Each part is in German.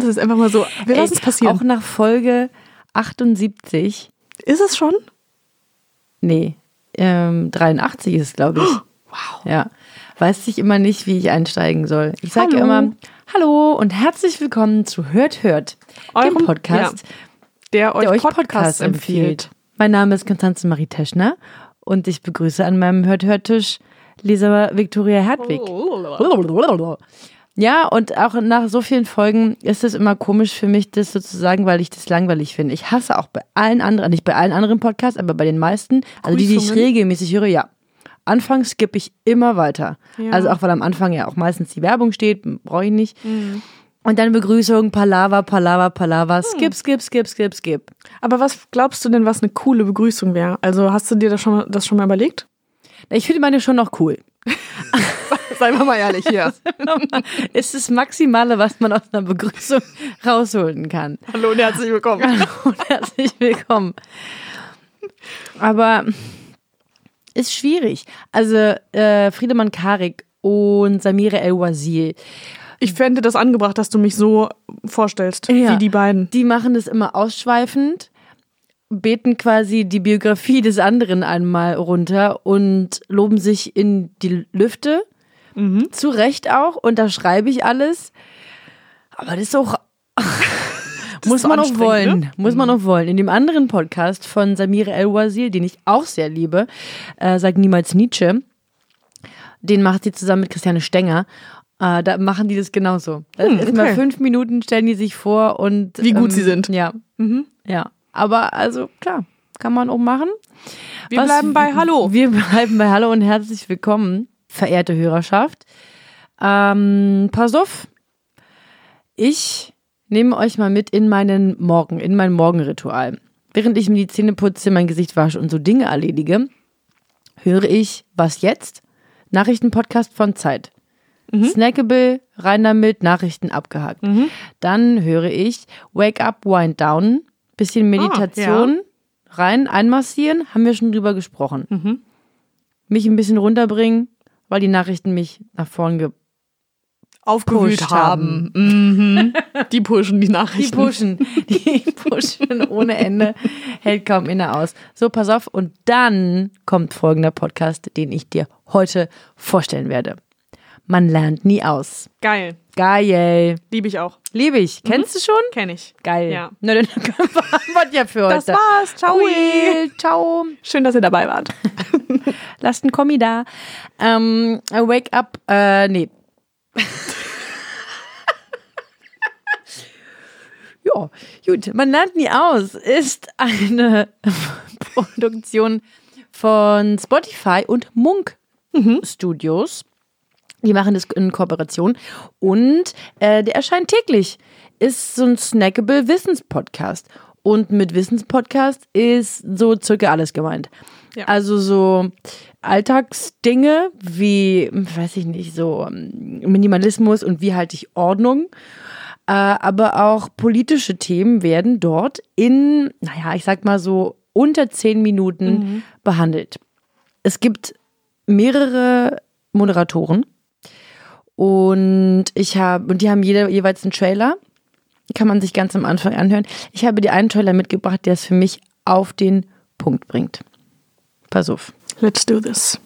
Lassen das jetzt einfach mal so. Wir lassen es passieren. Auch nach Folge 78, Ist es schon? nee, ähm, 83 ist es, glaube ich. Wow. Ja. Weiß ich immer nicht, wie ich einsteigen soll. Ich sage immer Hallo und herzlich willkommen zu Hört Hört, dem Eurem- Podcast, Der euch, der euch Podcasts Podcasts empfiehlt. empfiehlt. Mein Name ist Konstanze Marie Teschner und ich begrüße an meinem Hört Hört Tisch Lisa Victoria Hertwig. Ja, und auch nach so vielen Folgen ist es immer komisch für mich, das sozusagen, weil ich das langweilig finde. Ich hasse auch bei allen anderen, nicht bei allen anderen Podcasts, aber bei den meisten, also die, die ich regelmäßig höre, ja. Anfangs skippe ich immer weiter. Ja. Also auch weil am Anfang ja auch meistens die Werbung steht, brauche ich nicht. Mhm. Und dann Begrüßung, Palaver, Palaver, Hm. Palaver, skip, skip, skip, skip, skip. Aber was glaubst du denn, was eine coole Begrüßung wäre? Also hast du dir das schon, das schon mal überlegt? Ich finde meine schon noch cool. Seien wir mal ehrlich hier. ist das Maximale, was man aus einer Begrüßung rausholen kann. Hallo und herzlich willkommen. Hallo und herzlich willkommen. Aber ist schwierig. Also äh, Friedemann Karik und Samira El-Wazir, Ich fände das angebracht, dass du mich so vorstellst, Ja. wie die beiden. die machen das immer ausschweifend, beten quasi die Biografie des anderen einmal runter und loben sich in die Lüfte. Zu Recht auch, unterschreibe ich alles. Aber das ist auch. muss man auch anstrengend, wollen. ne? Muss man auch wollen. In dem anderen Podcast von Samira El-Wazir, den ich auch sehr liebe, äh, sagt niemals Nietzsche, den macht sie zusammen mit Christiane Stenger. Äh, da machen die das genauso. Da Hm, okay. fünf Minuten, stellen die sich vor und. ähm, Wie gut sie sind. Ja. Ja. Aber also, klar, kann man auch machen. Wir Was- bleiben bei Hallo. Wir bleiben bei Hallo und herzlich willkommen, verehrte Hörerschaft. Ähm, pass auf, ich nehme euch mal mit in meinen Morgen, in mein Morgenritual. Während ich mir die Zähne putze, mein Gesicht wasche und so Dinge erledige, höre ich Was jetzt? Nachrichtenpodcast von Zeit. Snackable, rein damit, Nachrichten abgehakt. Dann höre ich Wake Up, Wind Down, bisschen Meditation, rein, einmassieren, haben wir schon drüber gesprochen. Mich ein bisschen runterbringen, weil die Nachrichten mich nach vorn ge Aufgewühlt Pusht haben. Mhm. Die pushen die Die Nachrichten. pushen, die pushen ohne Ende, hält kaum inne aus. So, pass auf. Und dann kommt folgender Podcast, den ich dir heute vorstellen werde. Man lernt nie aus. Geil. Geil. Liebe ich auch. Liebe ich. Kennst du schon? Kenne ich. Geil. Ja. Na, dann können wir was ja für heute. Das war's. Ciao. Cool. Ciao. Schön, dass ihr dabei wart. Lasst einen Kommi da. Ähm, wake up, äh, nee. ja, gut. Man lernt nie aus. Ist eine Produktion von Spotify und Munk Studios. Die machen das in Kooperation. Und äh, der erscheint täglich. Ist so ein snackable Wissenspodcast. Und mit Wissenspodcast ist so circa alles gemeint. Ja. Also so Alltagsdinge wie, weiß ich nicht, so ähm, Minimalismus und wie halte ich Ordnung. Äh, aber auch politische Themen werden dort in, naja, ich sag mal so unter zehn Minuten behandelt. Es gibt mehrere Moderatoren und ich habe und die haben jeder jeweils einen Trailer. Kann man sich ganz am Anfang anhören. Ich habe dir einen Trailer mitgebracht, der es für mich auf den Punkt bringt. Pass auf. Let's do this.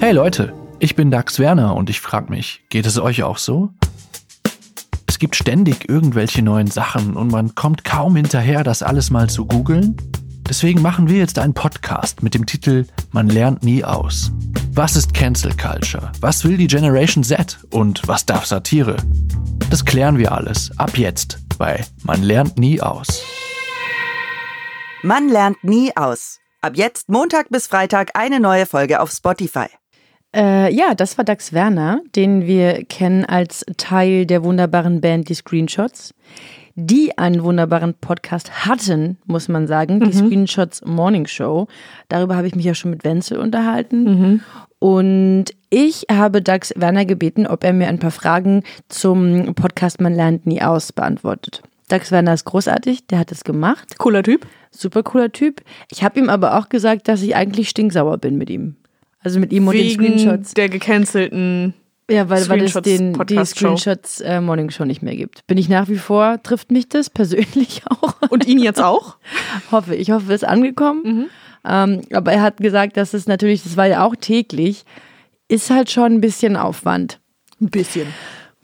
Hey Leute, ich bin Dax Werner und ich frage mich, geht es euch auch so? Es gibt ständig irgendwelche neuen Sachen und man kommt kaum hinterher, das alles mal zu googeln. Deswegen machen wir jetzt einen Podcast mit dem Titel Man lernt nie aus. Was ist Cancel Culture? Was will die Generation Z? Und was darf Satire? Das klären wir alles ab jetzt bei Man lernt nie aus. Man lernt nie aus. Ab jetzt Montag bis Freitag eine neue Folge auf Spotify. Äh, ja, das war Dax Werner, den wir kennen als Teil der wunderbaren Band Die Screenshots, die einen wunderbaren Podcast hatten, muss man sagen, die Screenshots Morning Show. Darüber habe ich mich ja schon mit Wenzel unterhalten. Und ich habe Dax Werner gebeten, ob er mir ein paar Fragen zum Podcast Man lernt nie aus beantwortet. Dax Werner ist großartig, der hat es gemacht. Cooler Typ. Super cooler Typ. Ich habe ihm aber auch gesagt, dass ich eigentlich stinksauer bin mit ihm. Also mit ihm und den Wegen Screenshots. der gecancelten. Ja, weil, weil es den, die. Screenshots äh, Morning Show nicht mehr gibt. Bin ich nach wie vor, trifft mich das persönlich auch. Und ihn jetzt auch? hoffe, ich hoffe, es ist angekommen. Mhm. Ähm, aber er hat gesagt, dass es natürlich, das war ja auch täglich, ist halt schon ein bisschen Aufwand. Ein bisschen.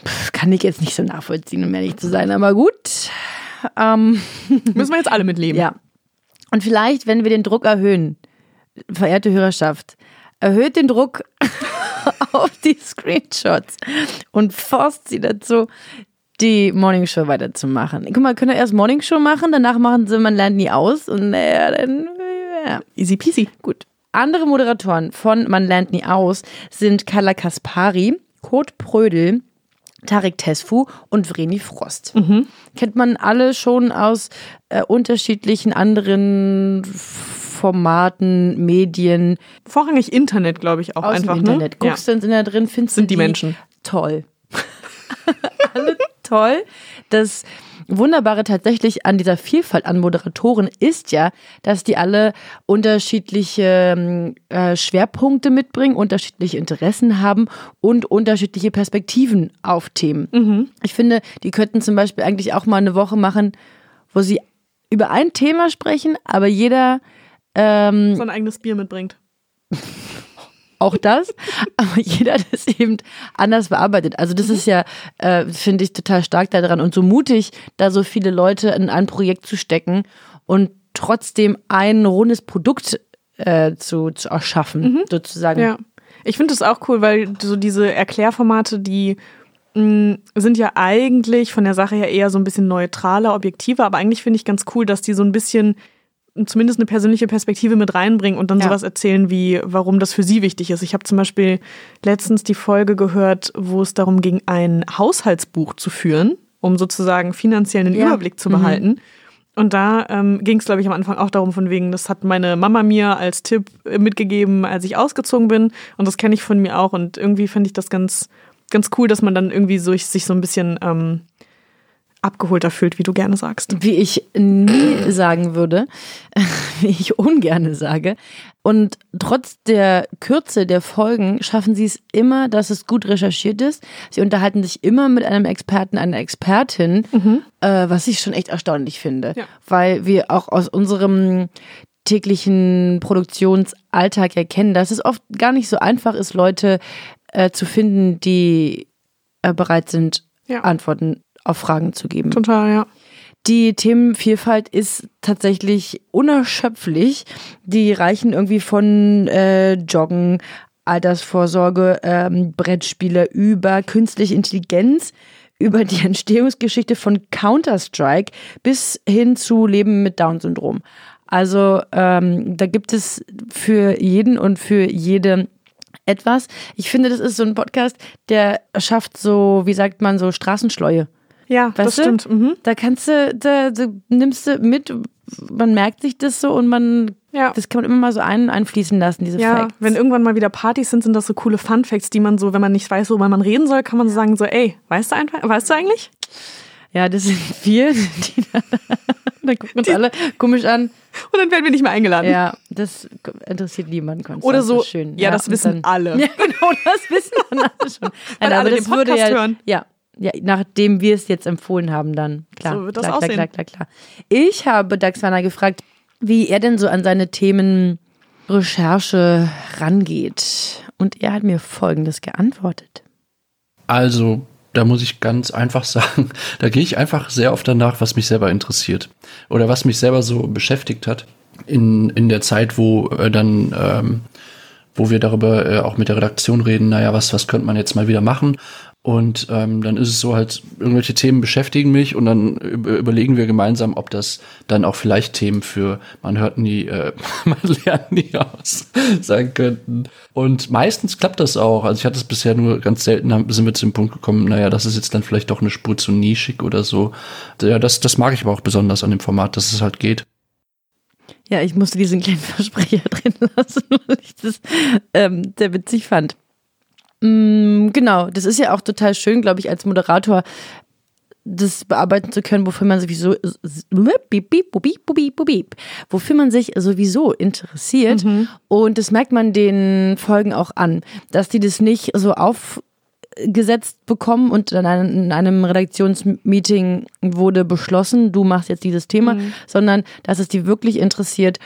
Pff, kann ich jetzt nicht so nachvollziehen, um ehrlich zu sein, aber gut. Ähm, Müssen wir jetzt alle mitleben. ja. Und vielleicht, wenn wir den Druck erhöhen, verehrte Hörerschaft, erhöht den Druck auf die Screenshots und forst sie dazu, die Morning Show weiterzumachen. Guck mal, können wir erst Morning Show machen, danach machen sie, man lernt nie aus und naja, dann, ja. Easy peasy. Gut. Andere Moderatoren von Man lernt nie aus sind Carla Kaspari, Kurt Prödel, Tarek Tesfu und Vreni Frost. Kennt man alle schon aus äh, unterschiedlichen anderen Formaten, Medien, Vorrangig Internet, glaube ich, auch aus einfach. dem Internet. Ne? Guckst du ins Internet drin, findest Sind du die Menschen. toll. alle toll. Das Wunderbare tatsächlich an dieser Vielfalt an Moderatoren ist ja, dass die alle unterschiedliche ähm, äh, Schwerpunkte mitbringen, unterschiedliche Interessen haben und unterschiedliche Perspektiven auf Themen. Ich finde, die könnten zum Beispiel eigentlich auch mal eine Woche machen, wo sie über ein Thema sprechen, aber jeder ähm, ein eigenes Bier mitbringt. auch das, aber jeder das eben anders bearbeitet. Also das ist ja, äh, finde ich, total stark daran und so mutig, da so viele Leute in ein Projekt zu stecken und trotzdem ein rundes Produkt äh, zu, zu erschaffen, sozusagen. Ja. Ich finde das auch cool, weil so diese Erklärformate, die mh, sind ja eigentlich von der Sache her eher so ein bisschen neutraler, objektiver, aber eigentlich finde ich ganz cool, dass die so ein bisschen zumindest eine persönliche Perspektive mit reinbringen und dann Ja. sowas erzählen, wie warum das für sie wichtig ist. Ich habe zum Beispiel letztens die Folge gehört, wo es darum ging, ein Haushaltsbuch zu führen, um sozusagen finanziell einen Ja. Überblick zu Mhm. behalten. Und da ähm, ging es, glaube ich, am Anfang auch darum, von wegen, das hat meine Mama mir als Tipp äh, mitgegeben, als ich ausgezogen bin. Und das kenne ich von mir auch. Und irgendwie finde ich das ganz, ganz cool, dass man dann irgendwie so, sich so ein bisschen ähm, abgeholter fühlt, wie du gerne sagst. Wie ich nie sagen würde, wie ich ungerne sage. Und trotz der Kürze der Folgen schaffen sie es immer, dass es gut recherchiert ist. Sie unterhalten sich immer mit einem Experten, einer Expertin, äh, was ich schon echt erstaunlich finde. Ja. Weil wir auch aus unserem täglichen Produktionsalltag erkennen, dass es oft gar nicht so einfach ist, Leute äh, zu finden, die äh, bereit sind, Ja. Antworten auf Fragen zu geben. Total, ja. Die Themenvielfalt ist tatsächlich unerschöpflich. Die reichen irgendwie von äh, Joggen, Altersvorsorge, ähm, Brettspiele über künstliche Intelligenz, über die Entstehungsgeschichte von Counter-Strike bis hin zu Leben mit Down-Syndrom. Also ähm, da gibt es für jeden und für jede etwas. Ich finde, das ist so ein Podcast, der schafft so, wie sagt man, so Straßenschleue. Ja, das Weißt du? stimmt. Mhm. Da kannst du, da, da nimmst du mit, man merkt sich das so und man, Ja. das kann man immer mal so ein, einfließen lassen, diese Ja, Facts. wenn irgendwann mal wieder Partys sind, sind das so coole Fun Facts, die man so, wenn man nicht weiß, worüber man reden soll, kann man so sagen so, ey, weißt du einfach, weißt du eigentlich? ja, das sind wir, die da, da gucken uns alle komisch an. Und dann werden wir nicht mehr eingeladen. Ja, das interessiert niemanden. Konstanz. Oder so, Das schön. ja, das und wissen alle. Ja, genau, das wissen dann alle schon. Nein, alle den Podcast ja, hören. Ja, ja, nachdem wir es jetzt empfohlen haben, dann. Klar, So wird das klar, aussehen. klar, klar, klar, klar. Ich habe Dax Werner gefragt, wie er denn so an seine Themen Recherche rangeht. Und er hat mir Folgendes geantwortet. Also, da muss ich ganz einfach sagen, da gehe ich einfach sehr oft danach, was mich selber interessiert. Oder was mich selber so beschäftigt hat in, in der Zeit, wo äh, dann, ähm, wo wir darüber äh, auch mit der Redaktion reden, naja, was, was könnte man jetzt mal wieder machen? Und ähm, dann ist es so halt, irgendwelche Themen beschäftigen mich und dann überlegen wir gemeinsam, ob das dann auch vielleicht Themen für man hört nie, äh, man lernt nie aus sein könnten. Und meistens klappt das auch. Also ich hatte es bisher nur ganz selten, sind wir zu dem Punkt gekommen, naja, das ist jetzt dann vielleicht doch eine Spur zu nischig oder so. Ja, das, das mag ich aber auch besonders an dem Format, dass es halt geht. Ja, ich musste diesen kleinen Versprecher drin lassen, weil ich das ähm, sehr witzig fand. Mm, genau, das ist ja auch total schön, glaube ich, als Moderator das bearbeiten zu können, wofür man sowieso wofür man sich sowieso interessiert. Mhm. Und das merkt man den Folgen auch an, dass die das nicht so aufgesetzt bekommen und in einem Redaktionsmeeting wurde beschlossen, du machst jetzt dieses Thema, mhm. sondern dass es die wirklich interessiert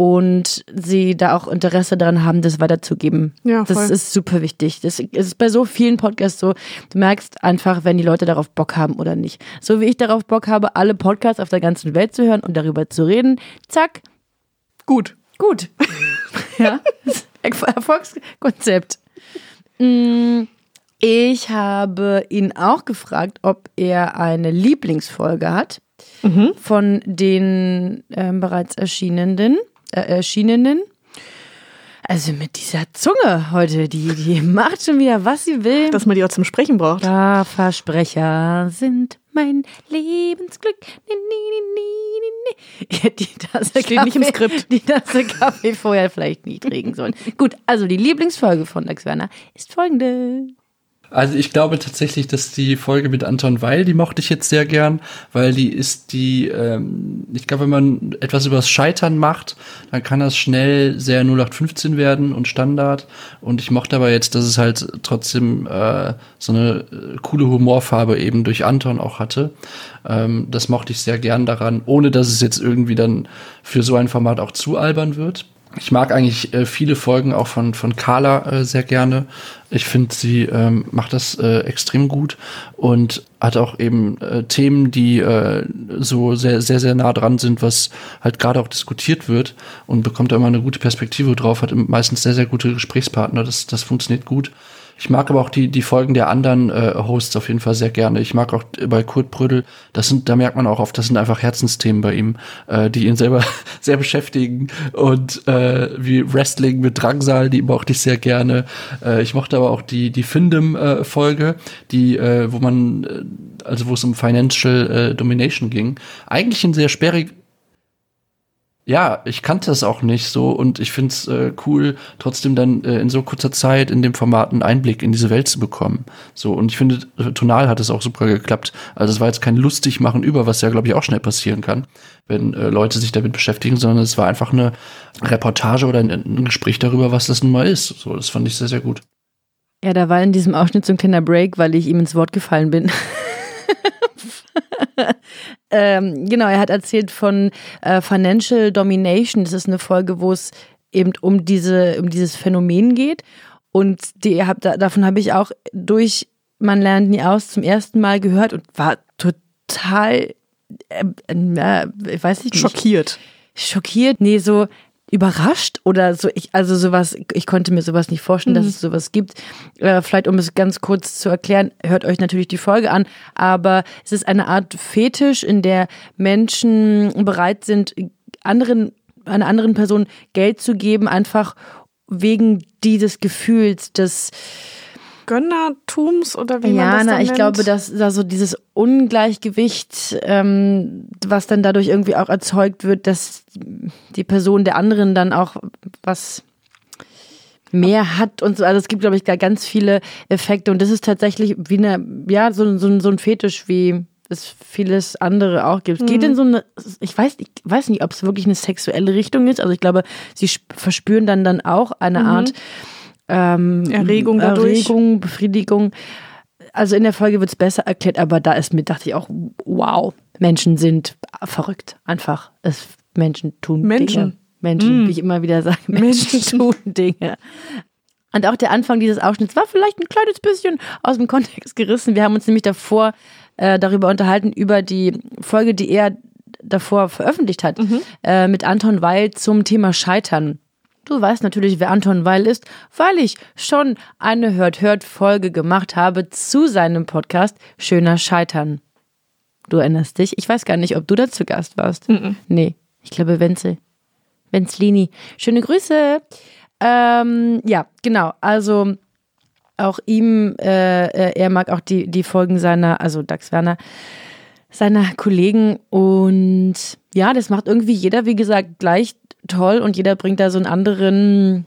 und sie da auch Interesse daran haben, das weiterzugeben. Ja, voll. Das ist super wichtig. Das ist bei so vielen Podcasts so. Du merkst einfach, wenn die Leute darauf Bock haben oder nicht. So wie ich darauf Bock habe, alle Podcasts auf der ganzen Welt zu hören und darüber zu reden. Zack. Gut. Gut. ja. Erfolgskonzept. Mm, ich habe ihn auch gefragt, ob er eine Lieblingsfolge hat mhm. von den äh, bereits erschienenen erschienenen. Also mit dieser Zunge heute, die, die macht schon wieder, was sie will. Dass man die auch zum Sprechen braucht. Ja, Versprecher sind mein Lebensglück. Nee, nee, nee, ja, die Tasse Steht Kaffee, nicht im Skript. Die Tasse Kaffee vorher vielleicht nie trinken sollen. Gut, also die Lieblingsfolge von Dax Werner ist folgende. Also ich glaube tatsächlich, dass die Folge mit Anton Weil, die mochte ich jetzt sehr gern, weil die ist die, ähm, ich glaube, wenn man etwas übers Scheitern macht, dann kann das schnell sehr 0815 werden und Standard. Und ich mochte aber jetzt, dass es halt trotzdem äh, so eine äh, coole Humorfarbe eben durch Anton auch hatte. Ähm, das mochte ich sehr gern daran, ohne dass es jetzt irgendwie dann für so ein Format auch zu albern wird. Ich mag eigentlich äh, viele Folgen auch von, von Carla äh, sehr gerne. Ich finde, sie ähm, macht das äh, extrem gut und hat auch eben äh, Themen, die äh, so sehr, sehr, sehr nah dran sind, was halt gerade auch diskutiert wird und bekommt da immer eine gute Perspektive drauf, hat meistens sehr, sehr gute Gesprächspartner. Das, das funktioniert gut. Ich mag aber auch die, die Folgen der anderen äh, Hosts auf jeden Fall sehr gerne. Ich mag auch bei Kurt Brödel, das sind, da merkt man auch oft, das sind einfach Herzensthemen bei ihm, äh, die ihn selber sehr beschäftigen. Und äh, wie Wrestling mit Drangsal, die mochte ich sehr gerne. Äh, ich mochte aber auch die, die Findem-Folge, die, äh, wo man, äh, also wo es um Financial äh, Domination ging. Eigentlich ein sehr sperrig, ja, ich kannte es auch nicht so und ich finde es äh, cool, trotzdem dann äh, in so kurzer Zeit in dem Format einen Einblick in diese Welt zu bekommen. So und ich finde, äh, tonal hat es auch super geklappt. Also es war jetzt kein lustig machen über, was ja glaube ich auch schnell passieren kann, wenn äh, Leute sich damit beschäftigen, sondern es war einfach eine Reportage oder ein, ein Gespräch darüber, was das nun mal ist. So, das fand ich sehr sehr gut. Ja, da war in diesem Ausschnitt so ein kleiner Break, weil ich ihm ins Wort gefallen bin. ähm, genau, er hat erzählt von äh, Financial Domination. Das ist eine Folge, wo es eben um diese, um dieses Phänomen geht. Und die hab, davon habe ich auch durch Man lernt nie aus zum ersten Mal gehört und war total, äh, äh, ich weiß nicht. Schockiert. Schockiert, nee, so, überrascht oder so ich also sowas ich konnte mir sowas nicht vorstellen, mhm. dass es sowas gibt. Äh, vielleicht um es ganz kurz zu erklären, hört euch natürlich die Folge an, aber es ist eine Art Fetisch, in der Menschen bereit sind anderen einer anderen Person Geld zu geben, einfach wegen dieses Gefühls des Gönnertums oder wie ja, man das na, ich nennt? glaube, dass da so dieses Ungleichgewicht, ähm, was dann dadurch irgendwie auch erzeugt wird, dass die Person der anderen dann auch was mehr hat und so. Also es gibt, glaube ich, da ganz viele Effekte und das ist tatsächlich wie eine, ja, so, so, so ein Fetisch wie es vieles andere auch gibt. Es geht in mhm. so eine, ich weiß, ich weiß nicht, ob es wirklich eine sexuelle Richtung ist. Also ich glaube, sie verspüren dann dann auch eine mhm. Art ähm, Erregung dadurch. Erregung, Befriedigung. Also in der Folge wird es besser erklärt, aber da ist mir, dachte ich auch, wow, Menschen sind verrückt. Einfach. Es, Menschen tun Menschen. Dinge. Menschen, mm. wie ich immer wieder sage, Menschen, Menschen tun Dinge. Und auch der Anfang dieses Ausschnitts war vielleicht ein kleines bisschen aus dem Kontext gerissen. Wir haben uns nämlich davor äh, darüber unterhalten, über die Folge, die er davor veröffentlicht hat, mhm. äh, mit Anton Weil zum Thema Scheitern. Du weißt natürlich, wer Anton Weil ist, weil ich schon eine Hört-Hört-Folge gemacht habe zu seinem Podcast Schöner Scheitern. Du erinnerst dich? Ich weiß gar nicht, ob du da zu Gast warst. Nee, ich glaube Wenzel. Wenzlini. Schöne Grüße. Ähm, ja, genau. Also auch ihm, äh, äh, er mag auch die, die Folgen seiner, also Dax Werner, seiner Kollegen. Und ja, das macht irgendwie jeder, wie gesagt, gleich toll und jeder bringt da so anderen,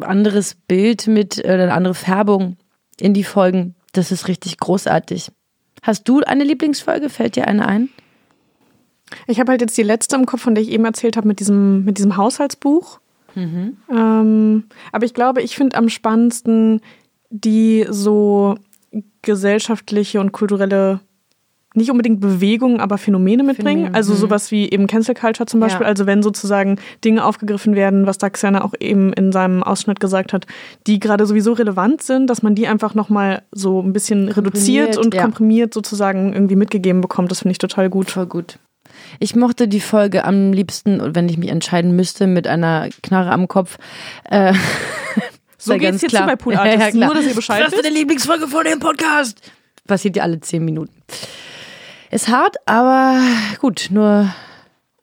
anderes Bild mit, eine andere Färbung in die Folgen. Das ist richtig großartig. Hast du eine Lieblingsfolge? Fällt dir eine ein? Ich habe halt jetzt die letzte im Kopf, von der ich eben erzählt habe, mit diesem, mit diesem Haushaltsbuch. Ähm, aber ich glaube, ich finde am spannendsten die so gesellschaftliche und kulturelle, nicht unbedingt Bewegungen, aber Phänomene mitbringen. Phänomene, Also mhm. sowas wie eben Cancel Culture zum Beispiel. Ja. Also wenn sozusagen Dinge aufgegriffen werden, was Daxiana auch eben in seinem Ausschnitt gesagt hat, die gerade sowieso relevant sind, dass man die einfach nochmal so ein bisschen reduziert und ja. komprimiert sozusagen irgendwie mitgegeben bekommt. Das finde ich total gut. Voll gut. Ich mochte die Folge am liebsten, wenn ich mich entscheiden müsste, mit einer Knarre am Kopf. Äh, So geht's jetzt hier bei Pool Artists. Ja. Nur, dass ihr Bescheid Das ist die Lieblingsfolge von dem Podcast. Passiert ja alle zehn Minuten. Ist hart, aber gut, nur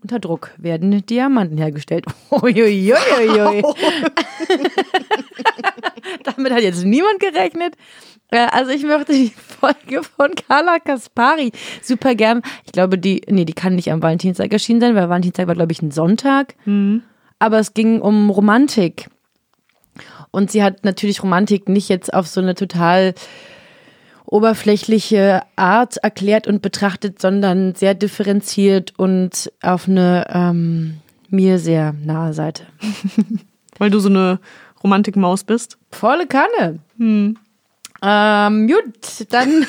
unter Druck werden Diamanten hergestellt. Uiuiuiui. Damit hat jetzt niemand gerechnet. Äh, Also ich möchte die Folge von Carla Kaspari super gern. Ich glaube, die, nee, die kann nicht am Valentinstag erschienen sein, weil Valentinstag war, glaube ich, ein Sonntag. Aber es ging um Romantik. Und sie hat natürlich Romantik nicht jetzt auf so eine total oberflächliche Art erklärt und betrachtet, sondern sehr differenziert und auf eine ähm, mir sehr nahe Seite. Weil du so eine Romantikmaus bist. Volle Kanne. Ähm, gut, dann.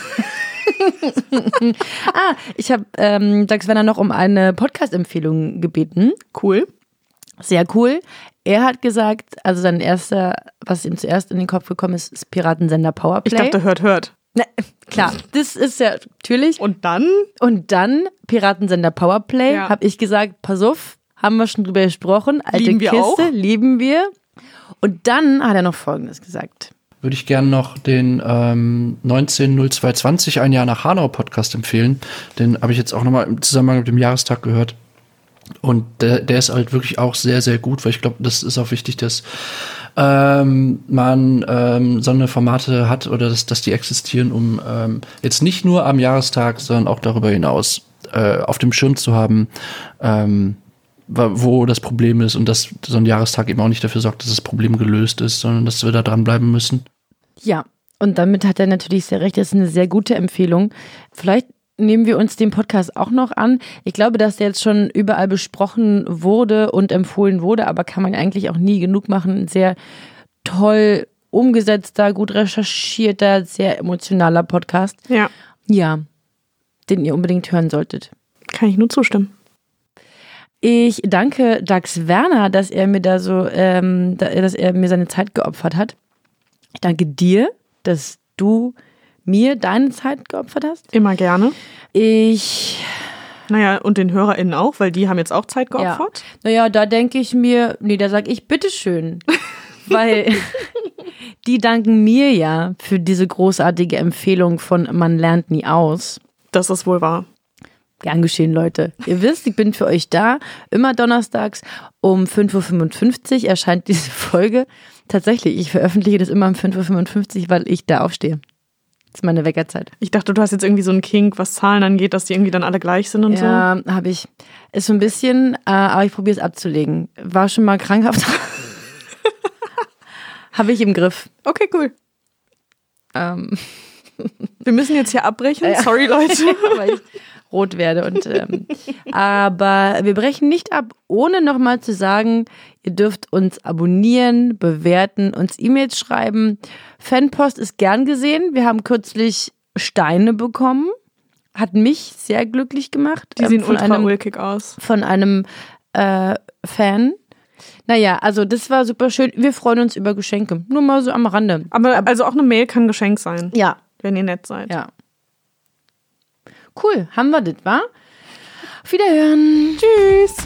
ah, ich habe ähm, Dax Werner noch um eine Podcast-Empfehlung gebeten. Cool. Sehr cool. Er hat gesagt, also sein erster, was ihm zuerst in den Kopf gekommen ist, ist Piratensender Powerplay. Ich dachte, hört, hört. Na, klar, das ist ja natürlich. Und dann? Und dann Piratensender Powerplay, Ja. habe ich gesagt, pass auf, haben wir schon drüber gesprochen, alte Lieben wir Kiste, auch. lieben wir. Und dann hat er noch Folgendes gesagt. würde ich gerne noch den ähm, 190220, ein Jahr nach Hanau Podcast empfehlen. Den habe ich jetzt auch nochmal im Zusammenhang mit dem Jahrestag gehört. Und der, der ist halt wirklich auch sehr, sehr gut, weil ich glaube, das ist auch wichtig, dass ähm, man ähm, so eine Formate hat oder dass, dass die existieren, um ähm, jetzt nicht nur am Jahrestag, sondern auch darüber hinaus äh, auf dem Schirm zu haben, ähm, wo das Problem ist und dass so ein Jahrestag eben auch nicht dafür sorgt, dass das Problem gelöst ist, sondern dass wir da dranbleiben müssen. Ja, und damit hat er natürlich sehr recht, das ist eine sehr gute Empfehlung. Vielleicht nehmen wir uns den Podcast auch noch an. Ich glaube, dass der jetzt schon überall besprochen wurde und empfohlen wurde, aber kann man eigentlich auch nie genug machen. Ein sehr toll umgesetzter, gut recherchierter, sehr emotionaler Podcast. Ja, Ja, den ihr unbedingt hören solltet. kann ich nur zustimmen. Ich danke Dax Werner, dass er mir da so, ähm, da- dass er mir seine Zeit geopfert hat. Ich danke dir, dass du mir deine Zeit geopfert hast. Immer gerne. Ich, Naja, und den HörerInnen auch, weil die haben jetzt auch Zeit ja, geopfert. naja, da denke ich mir, nee, da sag ich bitteschön. Weil die danken mir ja für diese großartige Empfehlung von Man lernt nie aus. Das ist wohl wahr. Gern geschehen, Leute. Ihr wisst, ich bin für euch da. Immer donnerstags um 5.55 Uhr erscheint diese Folge. Tatsächlich, ich veröffentliche das immer um 5.55 Uhr, weil ich da aufstehe. Das ist meine Weckerzeit. Ich dachte, du hast jetzt irgendwie so einen Kink, was Zahlen angeht, dass die irgendwie dann alle gleich sind und so. Ja, habe ich. Ist so ein bisschen, äh, aber ich probiere es abzulegen. War schon mal krankhaft. habe ich im Griff. Okay, cool. Ähm, Wir müssen jetzt hier abbrechen. Ja. Sorry, Leute. weil ich rot werde. Und, ähm, aber wir brechen nicht ab, ohne nochmal zu sagen, ihr dürft uns abonnieren, bewerten, uns E-Mails schreiben. Fanpost ist gern gesehen. Wir haben kürzlich Steine bekommen. Hat mich sehr glücklich gemacht. Die ähm, sehen von ultra einem, ulkig aus. von einem äh, Fan. Naja, also das war super schön. Wir freuen uns über Geschenke. Nur mal so am Rande. Aber also auch eine Mail kann Geschenk sein, Ja, wenn ihr nett seid. ja. Cool, haben wir das, wa? Auf Wiederhören. Tschüss.